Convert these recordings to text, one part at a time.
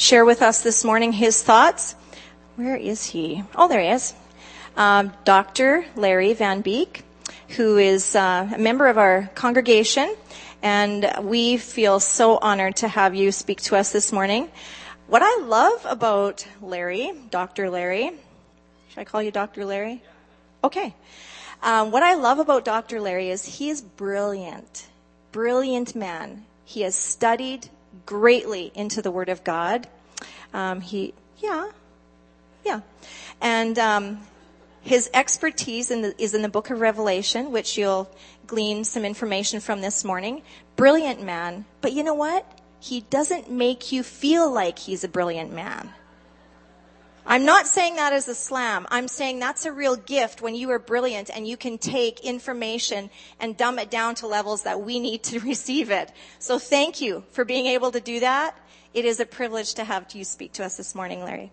share with us this morning his thoughts. Where is he? Oh, there he is. Um, Dr. Larry Van Beek, who is uh, a member of our congregation, and we feel so honored to have you speak to us this morning. What I love about Larry, Dr. Larry, should I call you Dr. Larry? Okay. Um, what I love about Dr. Larry is he is brilliant, brilliant man. He has studied greatly into the Word of God. Um, he, yeah, yeah, and um, his expertise in the, is in the Book of Revelation, which you'll glean some information from this morning. Brilliant man, but you know what? He doesn't make you feel like he's a brilliant man. I'm not saying that as a slam. I'm saying that's a real gift when you are brilliant and you can take information and dumb it down to levels that we need to receive it. So thank you for being able to do that. It is a privilege to have you speak to us this morning, Larry.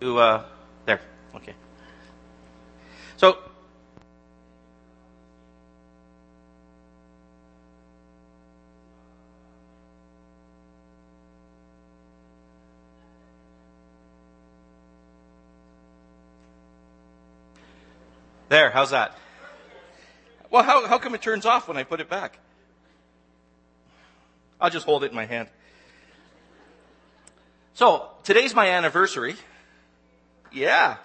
To uh, there. Okay. So There, how's that? Well, how, how come it turns off when I put it back? I'll just hold it in my hand. So, today's my anniversary. Yeah.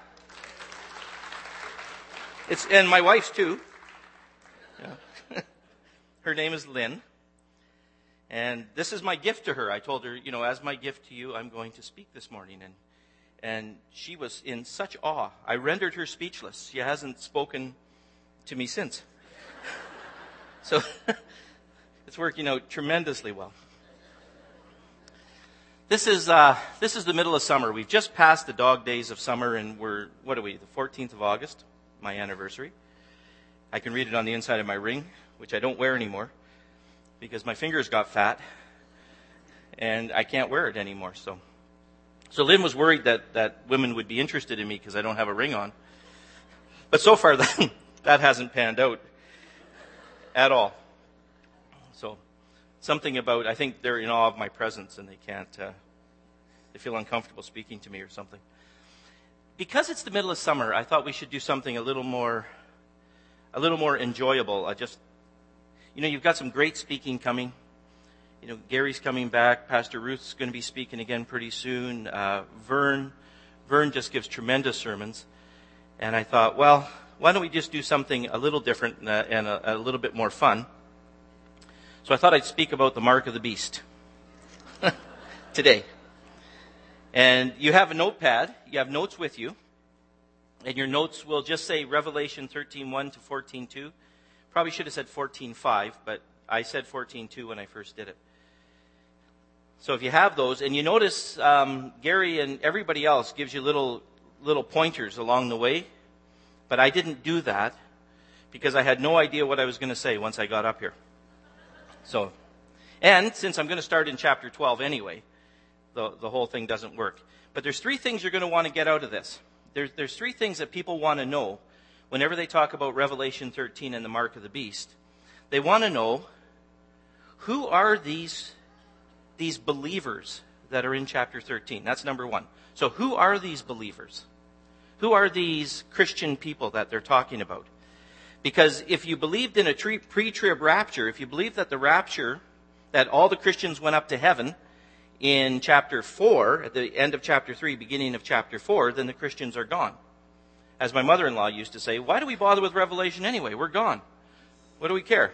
It's, and my wife's too. Yeah. her name is Lynn. And this is my gift to her. I told her, you know, as my gift to you, I'm going to speak this morning. And, and she was in such awe. I rendered her speechless. She hasn't spoken to me since. so it's working out tremendously well. This is, uh, this is the middle of summer. We've just passed the dog days of summer and we're, what are we, the 14th of August, my anniversary. I can read it on the inside of my ring, which I don't wear anymore because my fingers got fat and I can't wear it anymore. So, so Lynn was worried that, that women would be interested in me because I don't have a ring on. But so far that, that hasn't panned out at all. So, something about, I think they're in awe of my presence and they can't, uh, they feel uncomfortable speaking to me or something. Because it's the middle of summer, I thought we should do something a little more, a little more enjoyable. I just, you know, you've got some great speaking coming. You know, Gary's coming back. Pastor Ruth's going to be speaking again pretty soon. Uh, Vern, Vern just gives tremendous sermons. And I thought, well, why don't we just do something a little different and a, and a, a little bit more fun? So I thought I'd speak about the mark of the beast today. And you have a notepad, you have notes with you, and your notes will just say Revelation 13:1 to 14:2. Probably should have said 14:5, but I said 14:2 when I first did it. So if you have those, and you notice um, Gary and everybody else gives you little little pointers along the way, but I didn't do that because I had no idea what I was going to say once I got up here. So, and since I'm going to start in chapter 12 anyway, the, the whole thing doesn't work. But there's three things you're going to want to get out of this. There's, there's three things that people want to know whenever they talk about Revelation 13 and the mark of the beast. They want to know who are these, these believers that are in chapter 13? That's number one. So who are these believers? Who are these Christian people that they're talking about? Because if you believed in a pre-trib rapture, if you believe that the rapture, that all the Christians went up to heaven in chapter 4, at the end of chapter 3, beginning of chapter 4, then the Christians are gone. As my mother-in-law used to say, why do we bother with Revelation anyway? We're gone. What do we care?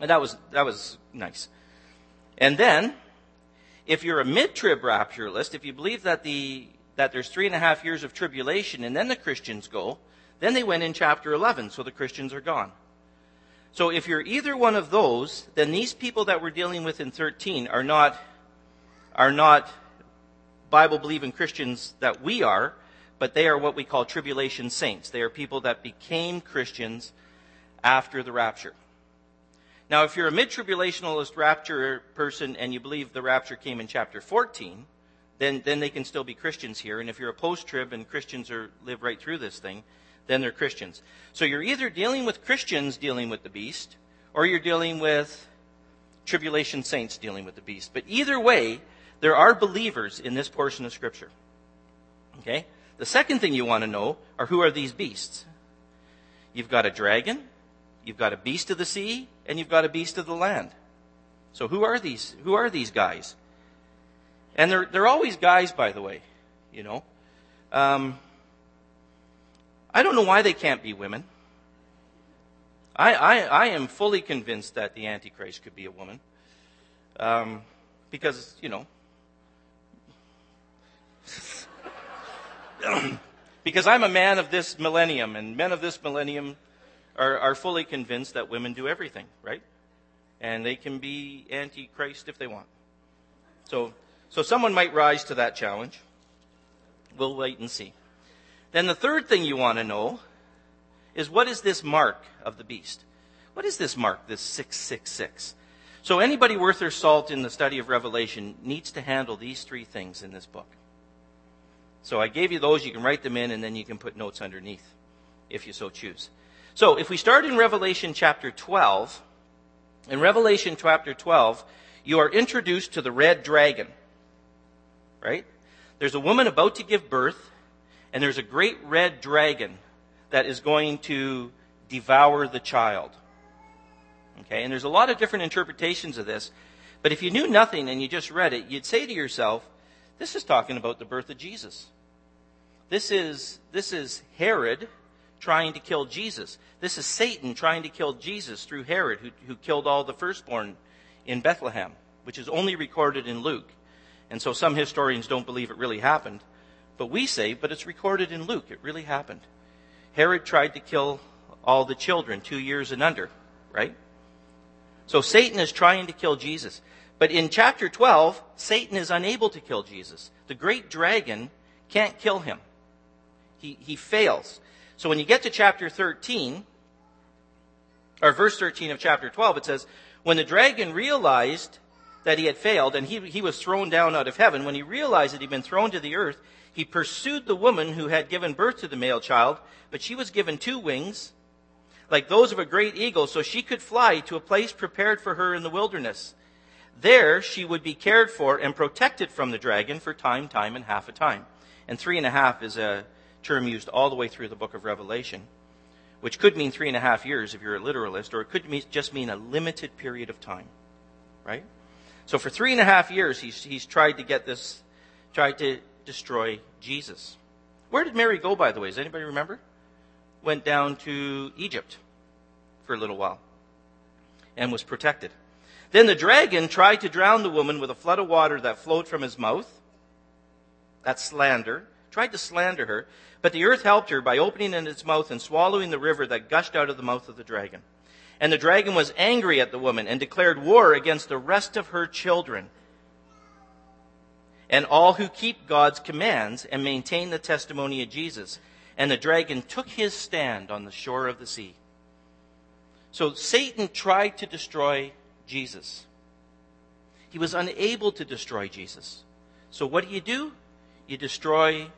And that was, that was nice. And then, if you're a mid-trib rapturalist, if you believe that the, that there's three and a half years of tribulation and then the Christians go, then they went in chapter 11, so the Christians are gone. So if you're either one of those, then these people that we're dealing with in 13 are not, are not Bible believing Christians that we are, but they are what we call tribulation saints. They are people that became Christians after the rapture. Now, if you're a mid tribulationalist rapture person and you believe the rapture came in chapter 14, then, then they can still be Christians here. And if you're a post trib and Christians are, live right through this thing, then they're Christians. So you're either dealing with Christians dealing with the beast, or you're dealing with tribulation saints dealing with the beast. But either way, there are believers in this portion of Scripture. Okay? The second thing you want to know are who are these beasts? You've got a dragon, you've got a beast of the sea, and you've got a beast of the land. So who are these? Who are these guys? And they're they're always guys, by the way. You know, um, I don't know why they can't be women. I, I, I am fully convinced that the Antichrist could be a woman. Um, because, you know, because I'm a man of this millennium, and men of this millennium are, are fully convinced that women do everything, right? And they can be Antichrist if they want. So, so someone might rise to that challenge. We'll wait and see. Then the third thing you want to know is what is this mark of the beast? What is this mark, this 666? So anybody worth their salt in the study of Revelation needs to handle these three things in this book. So I gave you those, you can write them in, and then you can put notes underneath, if you so choose. So if we start in Revelation chapter 12, in Revelation chapter 12, you are introduced to the red dragon. Right? There's a woman about to give birth, and there's a great red dragon that is going to devour the child. Okay, and there's a lot of different interpretations of this. But if you knew nothing and you just read it, you'd say to yourself, this is talking about the birth of Jesus. This is, this is Herod trying to kill Jesus. This is Satan trying to kill Jesus through Herod, who, who killed all the firstborn in Bethlehem, which is only recorded in Luke. And so some historians don't believe it really happened. But we say, but it's recorded in Luke. It really happened. Herod tried to kill all the children two years and under, right? So Satan is trying to kill Jesus. But in chapter 12, Satan is unable to kill Jesus. The great dragon can't kill him. He, he fails. So when you get to chapter 13, or verse 13 of chapter 12, it says, When the dragon realized that he had failed, and he, he was thrown down out of heaven, when he realized that he'd been thrown to the earth, he pursued the woman who had given birth to the male child, but she was given two wings, like those of a great eagle, so she could fly to a place prepared for her in the wilderness. There she would be cared for and protected from the dragon for time, time, and half a time. And three and a half is a term used all the way through the book of Revelation, which could mean three and a half years if you're a literalist, or it could just mean a limited period of time. Right? So for three and a half years, he's, he's tried to get this, tried to destroy Jesus. Where did Mary go, by the way? Does anybody remember? Went down to Egypt for a little while and was protected. Then the dragon tried to drown the woman with a flood of water that flowed from his mouth. That's slander. Tried to slander her. But the earth helped her by opening in its mouth and swallowing the river that gushed out of the mouth of the dragon. And the dragon was angry at the woman and declared war against the rest of her children and all who keep God's commands and maintain the testimony of Jesus. And the dragon took his stand on the shore of the sea. So Satan tried to destroy Jesus. He was unable to destroy Jesus. So what do you do? You destroy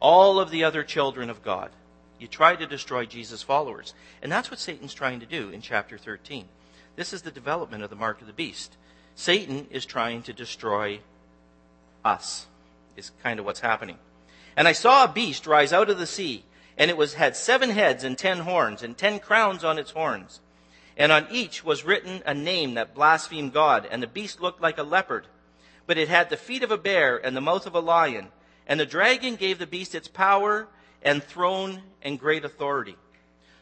all of the other children of God. You try to destroy Jesus' followers. And that's what Satan's trying to do in chapter 13. This is the development of the mark of the beast. Satan is trying to destroy us, is kind of what's happening. And I saw a beast rise out of the sea, and it was, had seven heads and ten horns, and ten crowns on its horns. And on each was written a name that blasphemed God, and the beast looked like a leopard. But it had the feet of a bear and the mouth of a lion. And the dragon gave the beast its power and throne and great authority.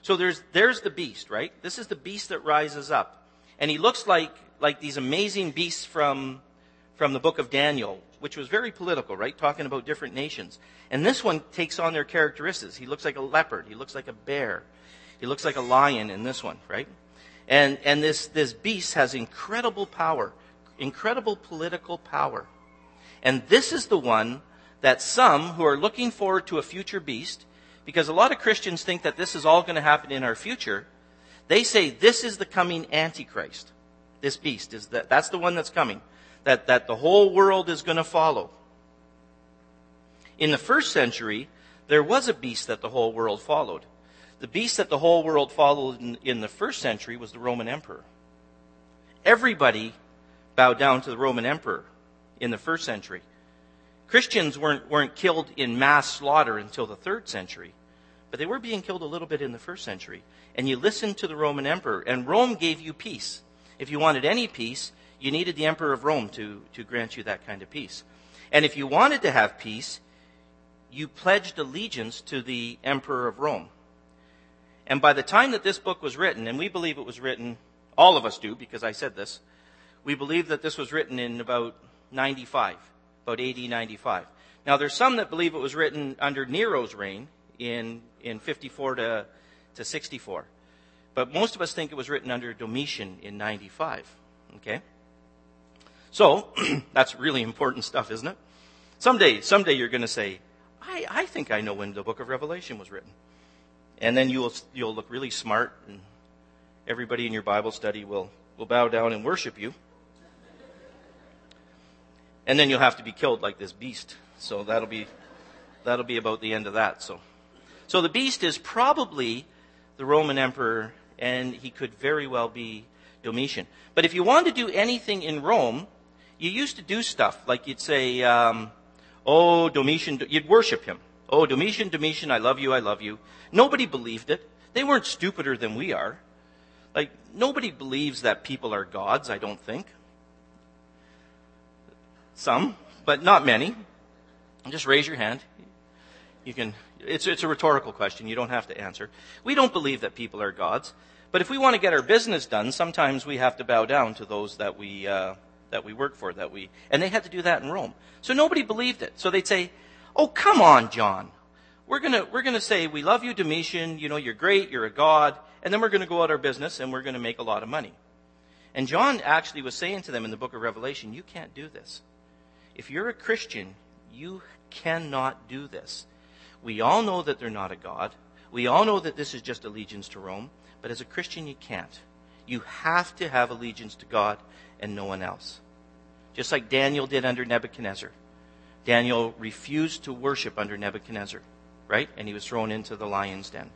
So there's, there's the beast, right? This is the beast that rises up. And he looks like, like these amazing beasts from, from the book of Daniel, which was very political, right? Talking about different nations. And this one takes on their characteristics. He looks like a leopard. He looks like a bear. He looks like a lion in this one, right? And, and this, this beast has incredible power, incredible political power. And this is the one that some who are looking forward to a future beast, because a lot of Christians think that this is all going to happen in our future, they say this is the coming Antichrist. This beast is that, that's the one that's coming. That, that the whole world is going to follow. In the first century, there was a beast that the whole world followed. The beast that the whole world followed in, in the first century was the Roman emperor. Everybody bowed down to the Roman emperor in the first century. Christians weren't, weren't killed in mass slaughter until the third century, but they were being killed a little bit in the first century. And you listened to the Roman emperor, and Rome gave you peace. If you wanted any peace, you needed the emperor of Rome to, to grant you that kind of peace. And if you wanted to have peace, you pledged allegiance to the emperor of Rome. And by the time that this book was written, and we believe it was written, all of us do because I said this, we believe that this was written in about 95, about AD 95. Now there's some that believe it was written under Nero's reign in, in 54 to, to 64. But most of us think it was written under Domitian in 95. Okay? So, that's really important stuff, isn't it? Someday, someday you're going to say, I, I think I know when the book of Revelation was written. And then you'll, you'll look really smart and everybody in your Bible study will, will bow down and worship you. And then you'll have to be killed like this beast. So that'll be, that'll be about the end of that. So, so the beast is probably the Roman emperor and he could very well be Domitian. But if you want to do anything in Rome, you used to do stuff like you'd say, um, "Oh, Domitian," you'd worship him. "Oh, Domitian, Domitian, I love you, I love you." Nobody believed it. They weren't stupider than we are. Like nobody believes that people are gods. I don't think. Some, but not many. Just raise your hand. You can. It's it's a rhetorical question. You don't have to answer. We don't believe that people are gods. But if we want to get our business done, sometimes we have to bow down to those that we uh, that we work for. That we and they had to do that in Rome. So nobody believed it. So they'd say, "Oh, come on, John. We're gonna we're gonna say we love you, Domitian. You know you're great. You're a god." And then we're to go out our business and we're to make a lot of money. And John actually was saying to them in the book of Revelation, "You can't do this. If you're a Christian, you cannot do this. We all know that they're not a god. We all know that this is just allegiance to Rome. But as a Christian, you can't. You have to have allegiance to God and no one else. Just like Daniel did under Nebuchadnezzar. Daniel refused to worship under Nebuchadnezzar, right? And he was thrown into the lion's den.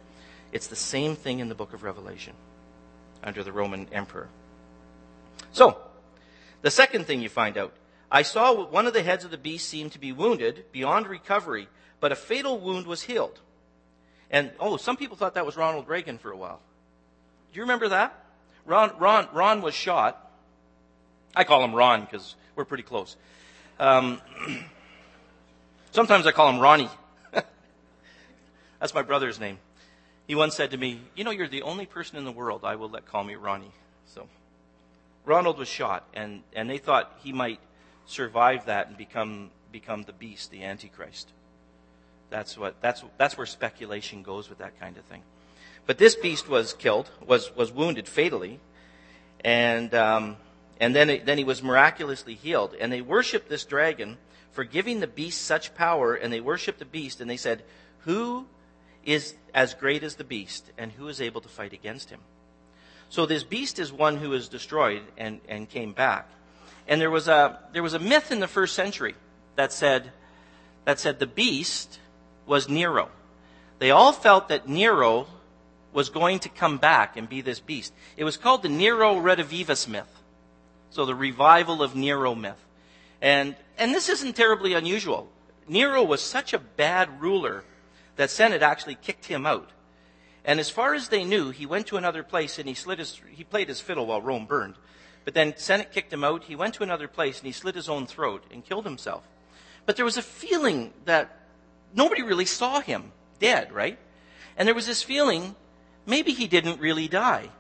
It's the same thing in the book of Revelation under the Roman emperor. So, the second thing you find out I saw one of the heads of the beast seemed to be wounded beyond recovery, but a fatal wound was healed. And, oh, some people thought that was Ronald Reagan for a while. Do you remember that? Ron, Ron, Ron was shot. I call him Ron because we're pretty close. Um, sometimes I call him Ronnie. That's my brother's name. He once said to me, You know, you're the only person in the world I will let call me Ronnie. So, Ronald was shot, and, and they thought he might survive that and become, become the beast, the Antichrist. That's, what, that's, that's where speculation goes with that kind of thing. But this beast was killed, was, was wounded fatally, and, um, and then, it, then he was miraculously healed. And they worshiped this dragon for giving the beast such power, and they worshiped the beast, and they said, Who is as great as the beast, and who is able to fight against him? So this beast is one who is destroyed and, and came back. And there was a there was a myth in the first century that said that said the beast was Nero. They all felt that Nero was going to come back and be this beast. It was called the Nero Redivivus myth. So the revival of Nero myth. And, and this isn't terribly unusual. Nero was such a bad ruler that Senate actually kicked him out. And as far as they knew, he went to another place and he slit his, he played his fiddle while Rome burned. But then Senate kicked him out. He went to another place and he slit his own throat and killed himself. But there was a feeling that nobody really saw him dead, right? And there was this feeling maybe he didn't really die.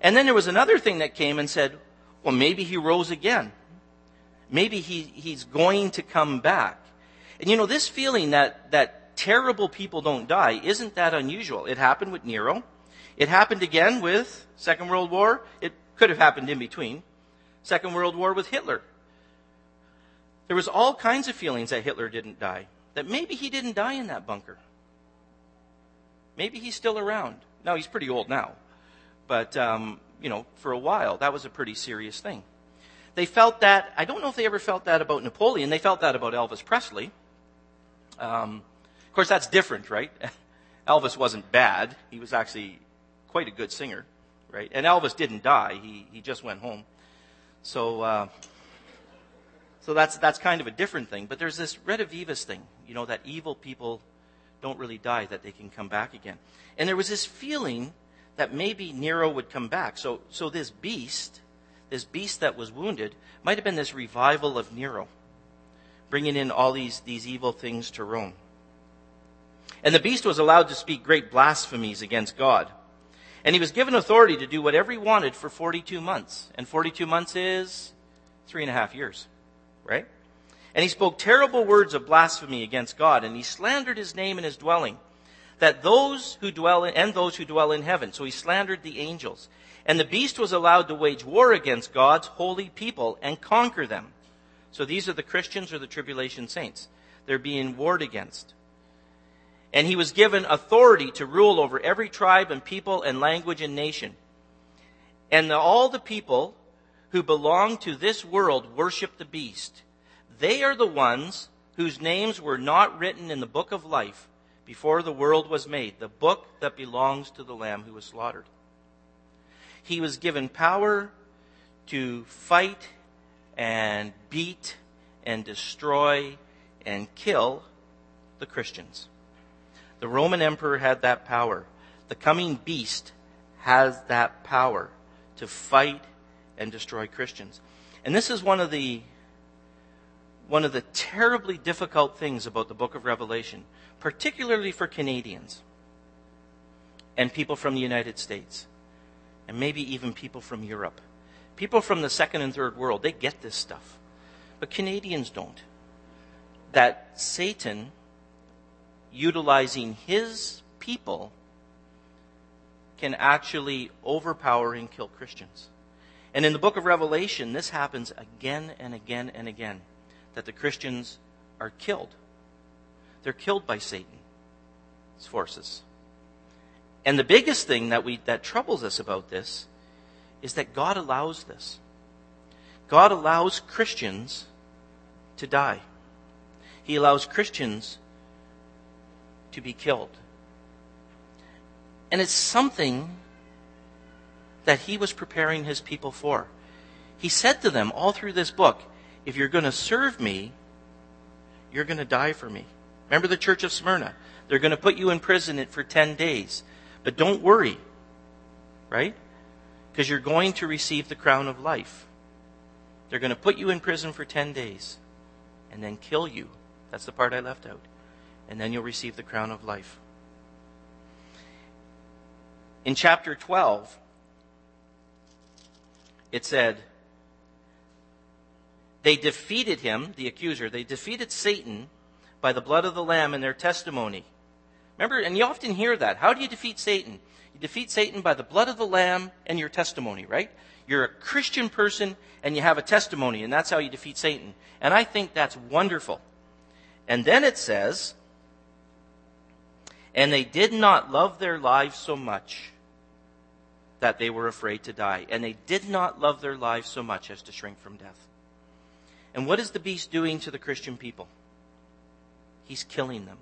And then there was another thing that came and said, well, maybe he rose again. Maybe he, he's going to come back. And you know, this feeling that, that terrible people don't die isn't that unusual. It happened with Nero. It happened again with Second World War. It could have happened in between. Second World War with Hitler. There was all kinds of feelings that Hitler didn't die. That maybe he didn't die in that bunker. Maybe he's still around. Now he's pretty old now, but um, you know, for a while that was a pretty serious thing. They felt that. I don't know if they ever felt that about Napoleon. They felt that about Elvis Presley. Um, of course, that's different, right? Elvis wasn't bad. He was actually quite a good singer, right? And Elvis didn't die. He he just went home. So. Uh, so that's, that's kind of a different thing. But there's this redivivus thing, you know, that evil people don't really die, that they can come back again. And there was this feeling that maybe Nero would come back. So, so this beast, this beast that was wounded, might have been this revival of Nero, bringing in all these, these evil things to Rome. And the beast was allowed to speak great blasphemies against God. And he was given authority to do whatever he wanted for 42 months. And 42 months is three and a half years right? And he spoke terrible words of blasphemy against God, and he slandered his name and his dwelling, that those who dwell in, and those who dwell in heaven. So he slandered the angels. And the beast was allowed to wage war against God's holy people and conquer them. So these are the Christians or the tribulation saints. They're being warred against. And he was given authority to rule over every tribe and people and language and nation. And the, all the people who belong to this world worship the beast. They are the ones whose names were not written in the book of life before the world was made, the book that belongs to the Lamb who was slaughtered. He was given power to fight and beat and destroy and kill the Christians. The Roman emperor had that power. The coming beast has that power to fight and destroy Christians. And this is one of the one of the terribly difficult things about the book of Revelation, particularly for Canadians and people from the United States, and maybe even people from Europe. People from the second and third world, they get this stuff. But Canadians don't. That Satan, utilizing his people, can actually overpower and kill Christians. And in the book of Revelation, this happens again and again and again that the Christians are killed. They're killed by Satan's forces. And the biggest thing that we that troubles us about this is that God allows this. God allows Christians to die. He allows Christians to be killed. And it's something that he was preparing his people for. He said to them all through this book, if you're going to serve me, you're going to die for me. Remember the church of Smyrna? They're going to put you in prison for 10 days. But don't worry, right? Because you're going to receive the crown of life. They're going to put you in prison for 10 days and then kill you. That's the part I left out. And then you'll receive the crown of life. In chapter 12, it said, they defeated him, the accuser, they defeated Satan by the blood of the Lamb and their testimony. Remember, and you often hear that. How do you defeat Satan? You defeat Satan by the blood of the Lamb and your testimony, right? You're a Christian person and you have a testimony, and that's how you defeat Satan. And I think that's wonderful. And then it says, and they did not love their lives so much that they were afraid to die. And they did not love their lives so much as to shrink from death. And what is the beast doing to the Christian people? He's killing them.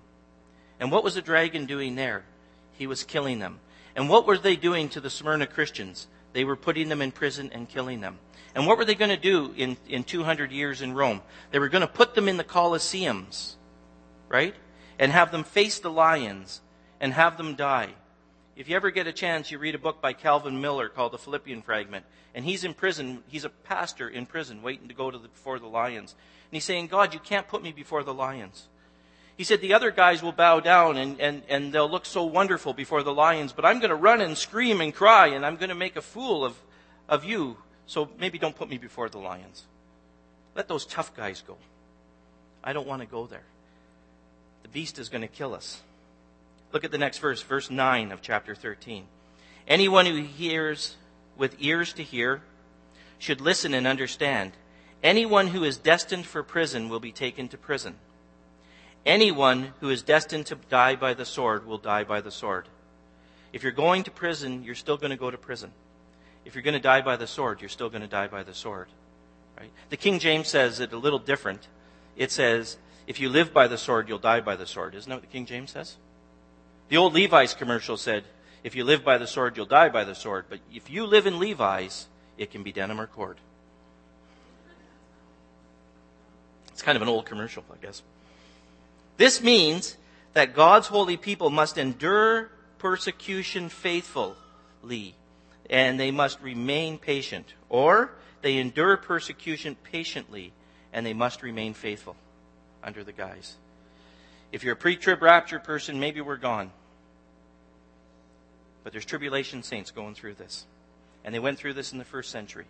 And what was the dragon doing there? He was killing them. And what were they doing to the Smyrna Christians? They were putting them in prison and killing them. And what were they going to do in, in 200 years in Rome? They were going to put them in the Colosseums, right? And have them face the lions and have them die. If you ever get a chance, you read a book by Calvin Miller called The Philippian Fragment. And he's in prison. He's a pastor in prison waiting to go to the, before the lions. And he's saying, God, you can't put me before the lions. He said, the other guys will bow down and, and, and they'll look so wonderful before the lions, but I'm going to run and scream and cry and I'm going to make a fool of, of you. So maybe don't put me before the lions. Let those tough guys go. I don't want to go there. The beast is going to kill us. Look at the next verse, verse 9 of chapter 13. Anyone who hears with ears to hear should listen and understand. Anyone who is destined for prison will be taken to prison. Anyone who is destined to die by the sword will die by the sword. If you're going to prison, you're still going to go to prison. If you're going to die by the sword, you're still going to die by the sword. Right? The King James says it a little different. It says, if you live by the sword, you'll die by the sword. Isn't that what the King James says? The old Levi's commercial said, if you live by the sword, you'll die by the sword. But if you live in Levi's, it can be denim or cord. It's kind of an old commercial, I guess. This means that God's holy people must endure persecution faithfully, and they must remain patient. Or they endure persecution patiently, and they must remain faithful under the guise. If you're a pre trib rapture person, maybe we're gone. But there's tribulation saints going through this. And they went through this in the first century.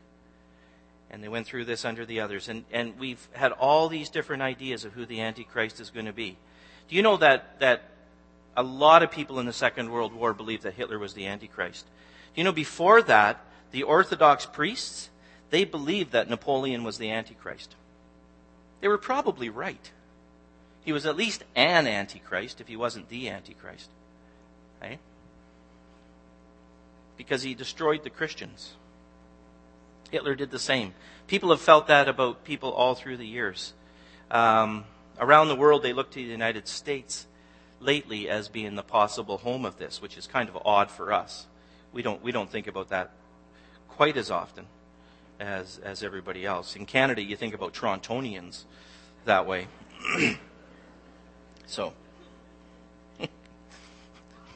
And they went through this under the others. And, and we've had all these different ideas of who the Antichrist is going to be. Do you know that, that a lot of people in the Second World War believed that Hitler was the Antichrist? Do you know before that, the Orthodox priests, they believed that Napoleon was the Antichrist. They were probably right. He was at least an Antichrist if he wasn't the Antichrist. Right? because he destroyed the Christians. Hitler did the same. People have felt that about people all through the years. Um, around the world, they look to the United States lately as being the possible home of this, which is kind of odd for us. We don't, we don't think about that quite as often as, as everybody else. In Canada, you think about Torontonians that way. so,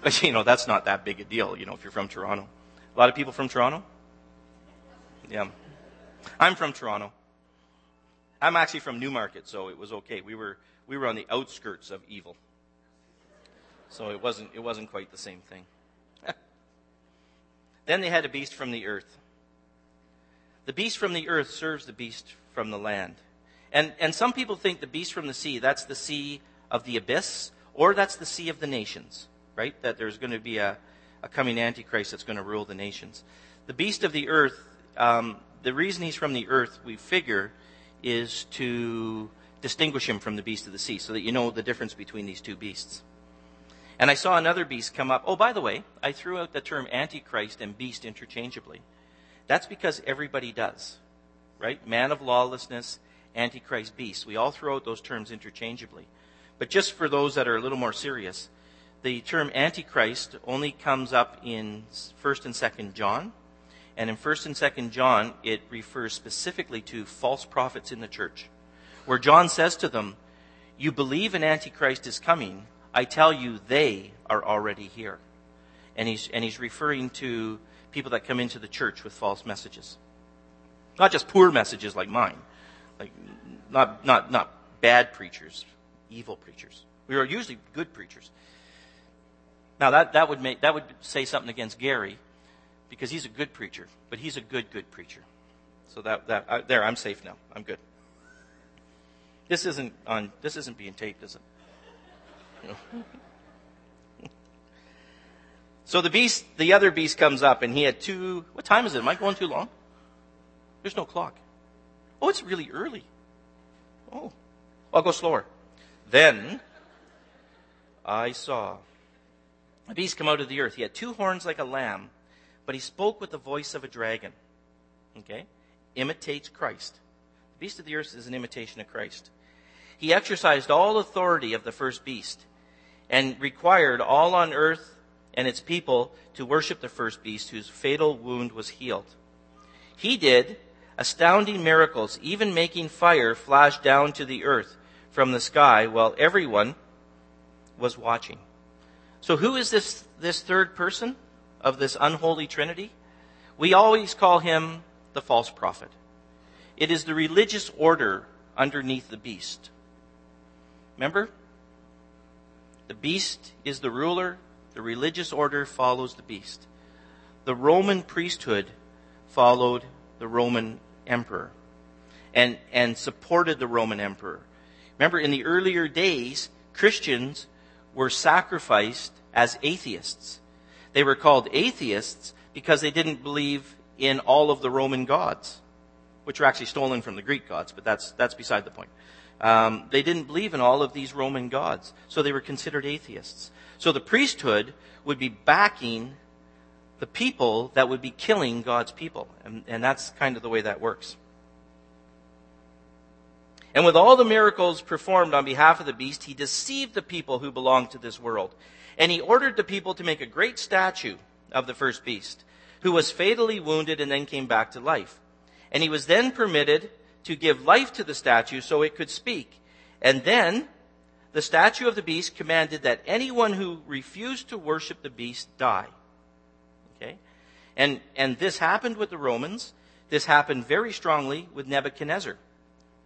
but, you know, that's not that big a deal, you know, if you're from Toronto. A lot of people from Toronto? Yeah. I'm from Toronto. I'm actually from Newmarket, so it was okay. We were, we were on the outskirts of evil. So it wasn't, it wasn't quite the same thing. then they had a beast from the earth. The beast from the earth serves the beast from the land. And, and some people think the beast from the sea, that's the sea of the abyss, or that's the sea of the nations right? That there's going to be a, a coming Antichrist that's going to rule the nations. The beast of the earth, um, the reason he's from the earth, we figure, is to distinguish him from the beast of the sea, so that you know the difference between these two beasts. And I saw another beast come up. Oh, by the way, I threw out the term Antichrist and beast interchangeably. That's because everybody does, right? Man of lawlessness, Antichrist, beast. We all throw out those terms interchangeably. But just for those that are a little more serious, the term Antichrist only comes up in 1st and 2nd John. And in 1st and 2nd John, it refers specifically to false prophets in the church. Where John says to them, You believe an Antichrist is coming. I tell you, they are already here. And he's, and he's referring to people that come into the church with false messages. Not just poor messages like mine. Like, not, not, not bad preachers, evil preachers. We are usually good preachers. Now that, that would make, that would say something against Gary because he's a good preacher, but he's a good, good preacher. So that, that, I, there, I'm safe now. I'm good. This isn't on, this isn't being taped, is it? so the beast, the other beast comes up and he had two, what time is it? Am I going too long? There's no clock. Oh, it's really early. Oh, I'll go slower. Then I saw a beast come out of the earth. He had two horns like a lamb, but he spoke with the voice of a dragon. Okay? Imitates Christ. The beast of the earth is an imitation of Christ. He exercised all authority of the first beast and required all on earth and its people to worship the first beast whose fatal wound was healed. He did astounding miracles, even making fire flash down to the earth from the sky while everyone was watching. So who is this, this third person of this unholy trinity? We always call him the false prophet. It is the religious order underneath the beast. Remember? The beast is the ruler. The religious order follows the beast. The Roman priesthood followed the Roman emperor and, and supported the Roman emperor. Remember, in the earlier days, Christians were sacrificed as atheists. They were called atheists because they didn't believe in all of the Roman gods. which were actually stolen from the Greek gods, but that's, that's beside the point. Um, they didn't believe in all of these Roman gods, so they were considered atheists. So the priesthood would be backing the people that would be killing God's people. And, and that's kind of the way that works. And with all the miracles performed on behalf of the beast, he deceived the people who belonged to this world. And he ordered the people to make a great statue of the first beast, who was fatally wounded and then came back to life. And he was then permitted to give life to the statue so it could speak. And then the statue of the beast commanded that anyone who refused to worship the beast die. Okay? And, and this happened with the Romans. This happened very strongly with Nebuchadnezzar.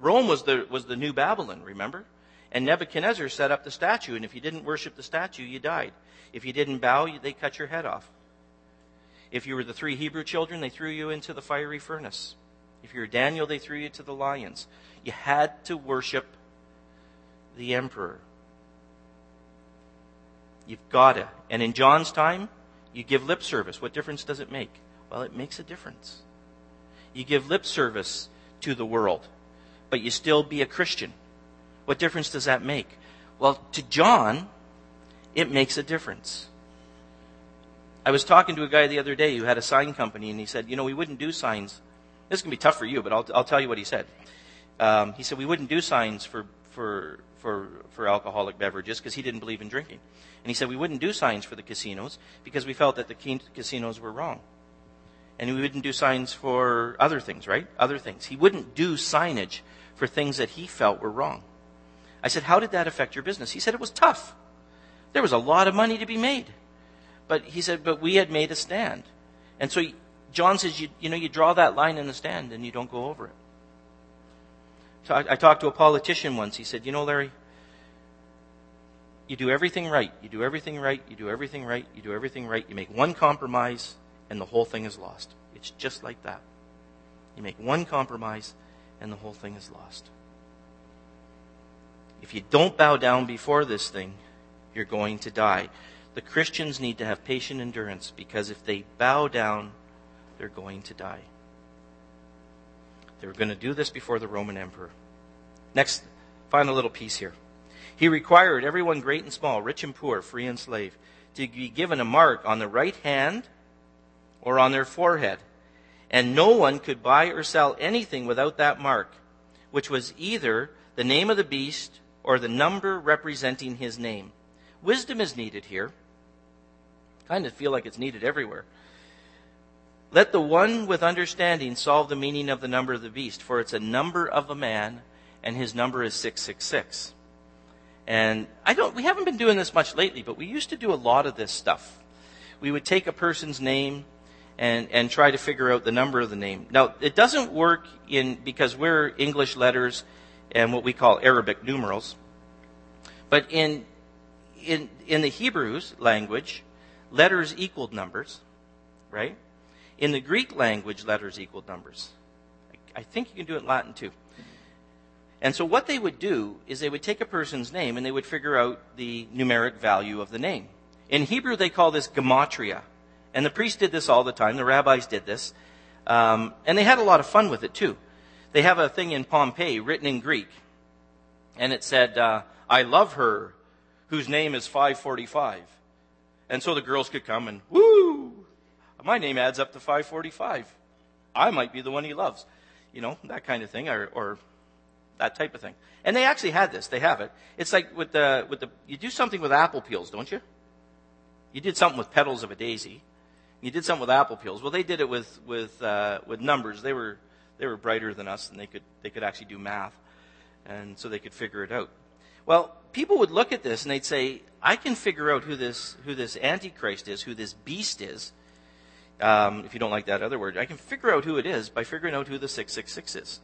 Rome was the, was the new Babylon, remember? And Nebuchadnezzar set up the statue, and if you didn't worship the statue, you died. If you didn't bow, they cut your head off. If you were the three Hebrew children, they threw you into the fiery furnace. If you were Daniel, they threw you to the lions. You had to worship the emperor. You've got to. And in John's time, you give lip service. What difference does it make? Well, it makes a difference. You give lip service to the world but you still be a Christian. What difference does that make? Well, to John, it makes a difference. I was talking to a guy the other day who had a sign company, and he said, You know, we wouldn't do signs. This to be tough for you, but I'll, I'll tell you what he said. Um, he said, We wouldn't do signs for, for, for, for alcoholic beverages because he didn't believe in drinking. And he said, We wouldn't do signs for the casinos because we felt that the casinos were wrong. And we wouldn't do signs for other things, right? Other things. He wouldn't do signage for things that he felt were wrong. I said, How did that affect your business? He said, It was tough. There was a lot of money to be made. But he said, But we had made a stand. And so John says, You, you know, you draw that line in the stand and you don't go over it. So I, I talked to a politician once. He said, You know, Larry, you do everything right. You do everything right. You do everything right. You do everything right. You make one compromise and the whole thing is lost. It's just like that. You make one compromise and the whole thing is lost. If you don't bow down before this thing, you're going to die. The Christians need to have patient endurance because if they bow down, they're going to die. They were going to do this before the Roman emperor. Next, final little piece here. He required everyone great and small, rich and poor, free and slave, to be given a mark on the right hand or on their forehead and no one could buy or sell anything without that mark, which was either the name of the beast or the number representing his name. Wisdom is needed here. Kind of feel like it's needed everywhere. Let the one with understanding solve the meaning of the number of the beast, for it's a number of a man, and his number is 666. And I don't, we haven't been doing this much lately, but we used to do a lot of this stuff. We would take a person's name, and, and try to figure out the number of the name. Now, it doesn't work in, because we're English letters and what we call Arabic numerals. But in, in, in the Hebrews language, letters equaled numbers, right? In the Greek language, letters equaled numbers. I think you can do it in Latin too. And so what they would do is they would take a person's name and they would figure out the numeric value of the name. In Hebrew, they call this gematria. And the priests did this all the time. The rabbis did this. Um, and they had a lot of fun with it too. They have a thing in Pompeii written in Greek. And it said, uh, I love her whose name is 545. And so the girls could come and, woo! My name adds up to 545. I might be the one he loves. You know, that kind of thing, or, or that type of thing. And they actually had this. They have it. It's like with the, with the, you do something with apple peels, don't you? You did something with petals of a daisy. You did something with apple peels. Well, they did it with with uh, with numbers. They were they were brighter than us, and they could they could actually do math, and so they could figure it out. Well, people would look at this and they'd say, "I can figure out who this who this antichrist is, who this beast is." Um, if you don't like that other word, I can figure out who it is by figuring out who the six six six is.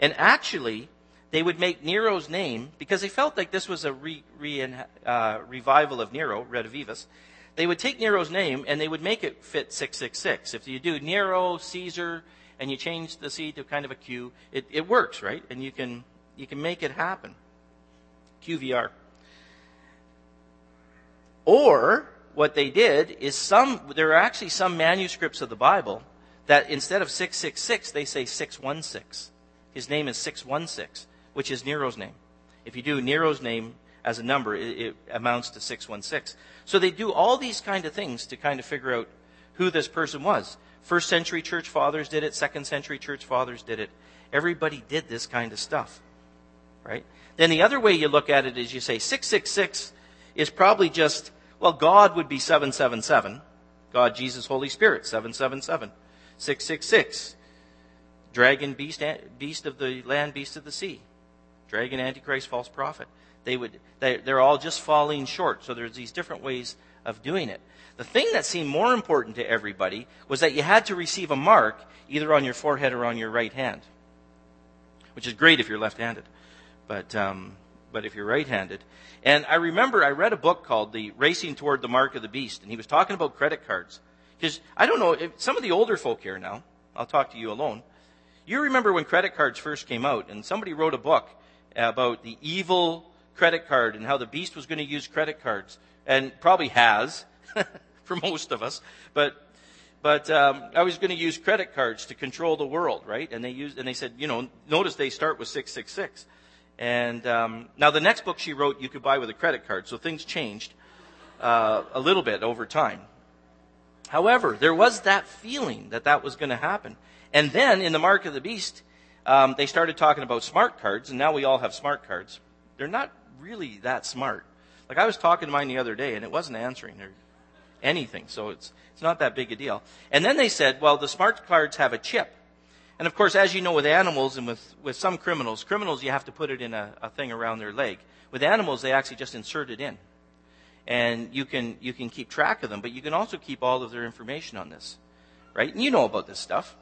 And actually, they would make Nero's name because they felt like this was a re, re, uh, revival of Nero, Redivivus they would take Nero's name and they would make it fit 666. If you do Nero, Caesar, and you change the C to kind of a Q, it, it works, right? And you can, you can make it happen. QVR. Or, what they did is some, there are actually some manuscripts of the Bible that instead of 666, they say 616. His name is 616, which is Nero's name. If you do Nero's name as a number, it, it amounts to 616. So they do all these kind of things to kind of figure out who this person was. First century church fathers did it, second century church fathers did it. Everybody did this kind of stuff. Right? Then the other way you look at it is you say 666 is probably just, well, God would be 777. God, Jesus, Holy Spirit, 777. 666. Dragon, beast, beast of the land, beast of the sea. Dragon, Antichrist, false prophet. They would, they, they're all just falling short. So there's these different ways of doing it. The thing that seemed more important to everybody was that you had to receive a mark either on your forehead or on your right hand, which is great if you're left-handed, but um, but if you're right-handed. And I remember I read a book called "The Racing Toward the Mark of the Beast," and he was talking about credit cards. Because I don't know if some of the older folk here now. I'll talk to you alone. You remember when credit cards first came out, and somebody wrote a book about the evil credit card and how the beast was going to use credit cards, and probably has for most of us. But but um, I was going to use credit cards to control the world, right? And they used and they said, you know, notice they start with six six six. And um, now the next book she wrote, you could buy with a credit card, so things changed uh, a little bit over time. However, there was that feeling that that was going to happen. And then in the Mark of the Beast, um, they started talking about smart cards, and now we all have smart cards. They're not really that smart. Like I was talking to mine the other day, and it wasn't answering or anything, so it's it's not that big a deal. And then they said, well, the smart cards have a chip. And of course, as you know, with animals and with, with some criminals, criminals you have to put it in a, a thing around their leg. With animals, they actually just insert it in and you can you can keep track of them, but you can also keep all of their information on this, right? And you know about this stuff,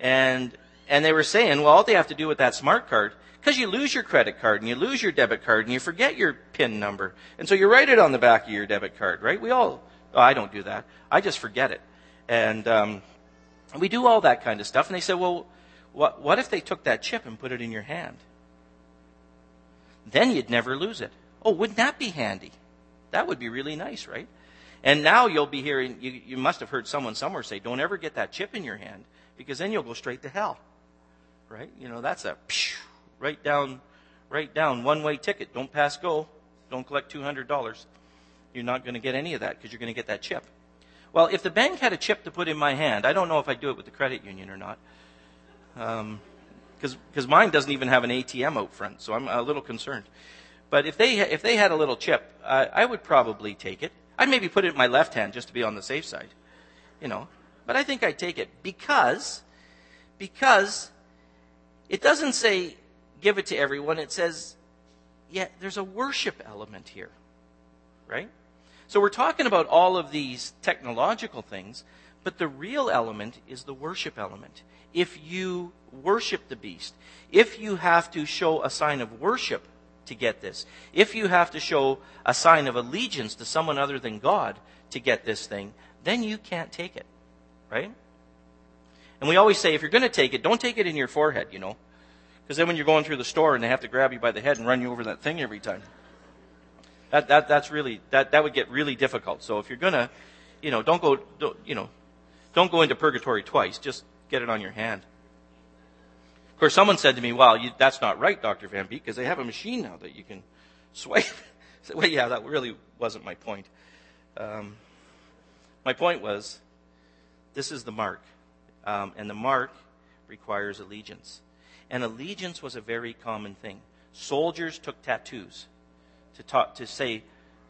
and and they were saying, well, all they have to do with that smart card, because you lose your credit card and you lose your debit card and you forget your PIN number, and so you write it on the back of your debit card, right? We all, oh, I don't do that. I just forget it, and um, we do all that kind of stuff. And they said, well, what what if they took that chip and put it in your hand? Then you'd never lose it. Oh, wouldn't that be handy? That would be really nice, right? And now you'll be hearing, you, you must have heard someone somewhere say, don't ever get that chip in your hand because then you'll go straight to hell. Right? You know, that's a phew, right down, right down, one way ticket. Don't pass go. Don't collect $200. You're not going to get any of that because you're going to get that chip. Well, if the bank had a chip to put in my hand, I don't know if I'd do it with the credit union or not. Because um, mine doesn't even have an ATM out front, so I'm a little concerned. But if they if they had a little chip, I would probably take it. I'd maybe put it in my left hand just to be on the safe side, you know. But I think I'd take it because because it doesn't say give it to everyone. It says yeah, there's a worship element here, right? So we're talking about all of these technological things, but the real element is the worship element. If you worship the beast, if you have to show a sign of worship to get this. If you have to show a sign of allegiance to someone other than God to get this thing, then you can't take it. Right? And we always say, if you're going to take it, don't take it in your forehead, you know. Because then when you're going through the store and they have to grab you by the head and run you over that thing every time. That, that, that's really, that, that would get really difficult. So if you're going to, you know, don't go, don't, you know, don't go into purgatory twice. Just get it on your hand. Of course, someone said to me, well, you, that's not right, Dr. Van Beek, because they have a machine now that you can swipe. said, well, yeah, that really wasn't my point. Um, my point was, this is the mark. Um, and the mark requires allegiance. And allegiance was a very common thing. Soldiers took tattoos to talk, to say,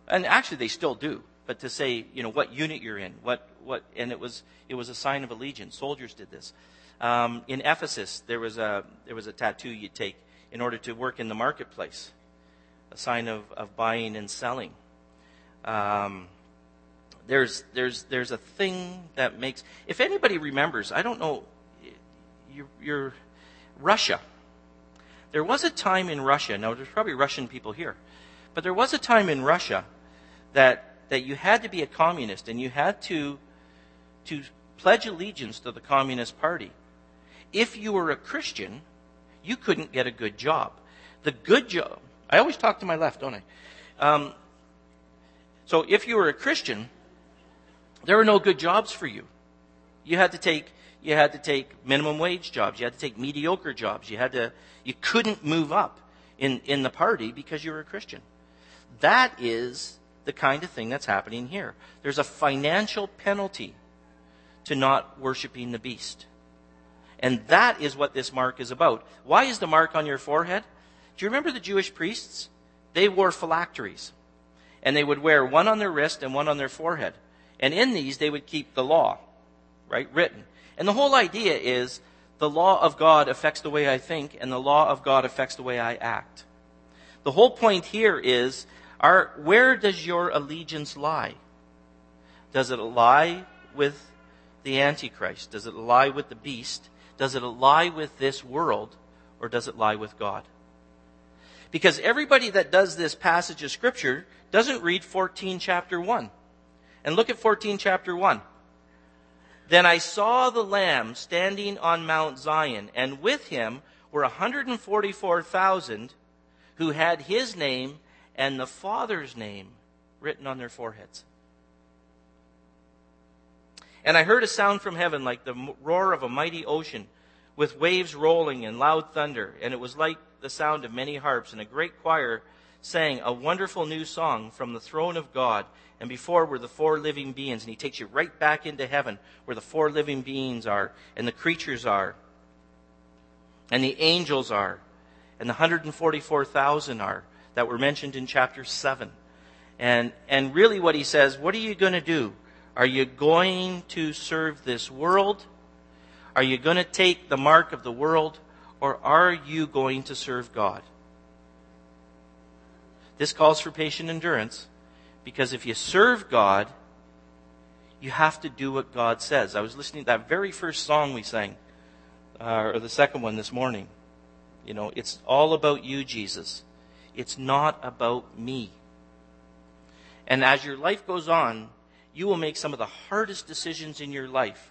and actually they still do, but to say, you know, what unit you're in, what, what, and it was, it was a sign of allegiance. Soldiers did this. Um, in Ephesus, there was a there was a tattoo you'd take in order to work in the marketplace, a sign of, of buying and selling. Um, there's there's there's a thing that makes. If anybody remembers, I don't know, you're, you're Russia. There was a time in Russia. Now there's probably Russian people here, but there was a time in Russia that that you had to be a communist and you had to to pledge allegiance to the Communist Party if you were a Christian, you couldn't get a good job. The good job, I always talk to my left, don't I? Um, so if you were a Christian, there were no good jobs for you. You had to take, you had to take minimum wage jobs. You had to take mediocre jobs. You had to, you couldn't move up in, in the party because you were a Christian. That is the kind of thing that's happening here. There's a financial penalty to not worshiping the beast. And that is what this mark is about. Why is the mark on your forehead? Do you remember the Jewish priests? They wore phylacteries. And they would wear one on their wrist and one on their forehead. And in these, they would keep the law, right, written. And the whole idea is the law of God affects the way I think, and the law of God affects the way I act. The whole point here is, where does your allegiance lie? Does it lie with the Antichrist? Does it lie with the beast? Does it lie with this world? Or does it lie with God? Because everybody that does this passage of scripture doesn't read 14 chapter 1. And look at 14 chapter 1. Then I saw the Lamb standing on Mount Zion, and with him were 144,000 who had his name and the Father's name written on their foreheads. And I heard a sound from heaven like the roar of a mighty ocean, with waves rolling and loud thunder, and it was like the sound of many harps, and a great choir sang a wonderful new song from the throne of God. And before were the four living beings, and he takes you right back into heaven where the four living beings are, and the creatures are, and the angels are, and the 144,000 are that were mentioned in chapter 7. And, and really what he says, what are you going to do? Are you going to serve this world? Are you going to take the mark of the world? Or are you going to serve God? This calls for patient endurance because if you serve God, you have to do what God says. I was listening to that very first song we sang, uh, or the second one this morning. You know, it's all about you, Jesus. It's not about me. And as your life goes on, you will make some of the hardest decisions in your life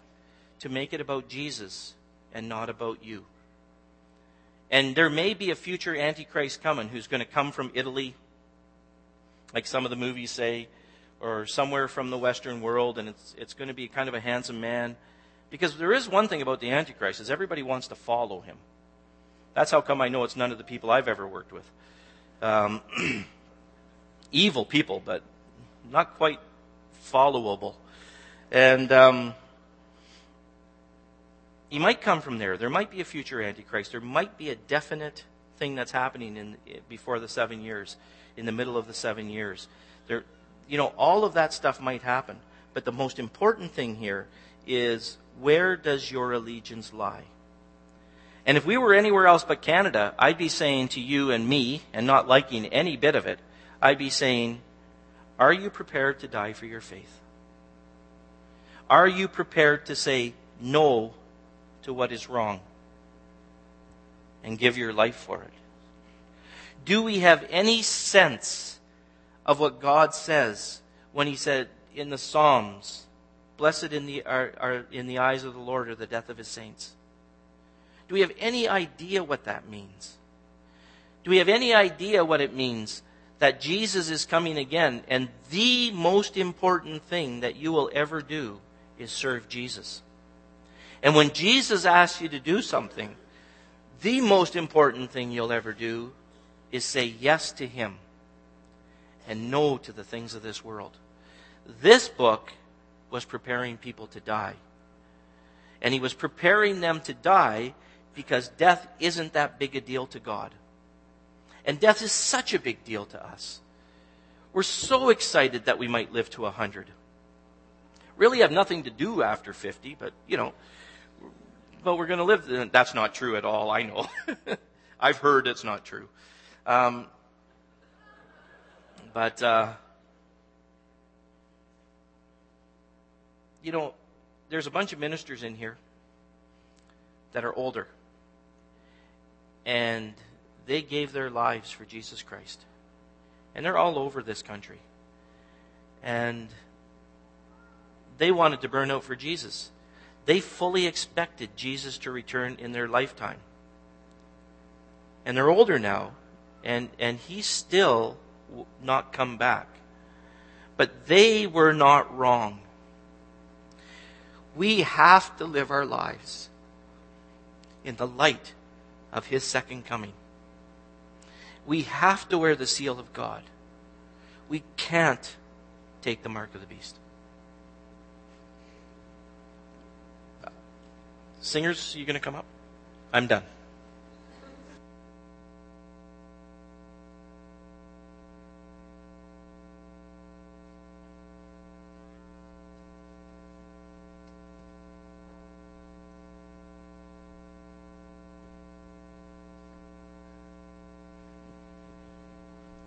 to make it about Jesus and not about you. And there may be a future Antichrist coming who's going to come from Italy like some of the movies say, or somewhere from the Western world, and it's, it's going to be kind of a handsome man. Because there is one thing about the Antichrist, is everybody wants to follow him. That's how come I know it's none of the people I've ever worked with. Um, evil people, but not quite followable. And um, he might come from there. There might be a future Antichrist. There might be a definite thing that's happening in, before the seven years in the middle of the seven years. There, you know, all of that stuff might happen. But the most important thing here is where does your allegiance lie? And if we were anywhere else but Canada, I'd be saying to you and me, and not liking any bit of it, I'd be saying, are you prepared to die for your faith? Are you prepared to say no to what is wrong and give your life for it? Do we have any sense of what God says when He said in the Psalms, Blessed in the, are, are in the eyes of the Lord are the death of His saints? Do we have any idea what that means? Do we have any idea what it means that Jesus is coming again and the most important thing that you will ever do is serve Jesus? And when Jesus asks you to do something, the most important thing you'll ever do is say yes to Him and no to the things of this world. This book was preparing people to die. And He was preparing them to die because death isn't that big a deal to God. And death is such a big deal to us. We're so excited that we might live to a 100. Really have nothing to do after 50, but, you know, but we're going to live. That's not true at all, I know. I've heard it's not true. Um, but, uh, you know, there's a bunch of ministers in here that are older. And they gave their lives for Jesus Christ. And they're all over this country. And they wanted to burn out for Jesus. They fully expected Jesus to return in their lifetime. And they're older now and, and he's still not come back. But they were not wrong. We have to live our lives in the light of His second coming. We have to wear the seal of God. We can't take the mark of the beast. Singers, you going to come up? I'm done.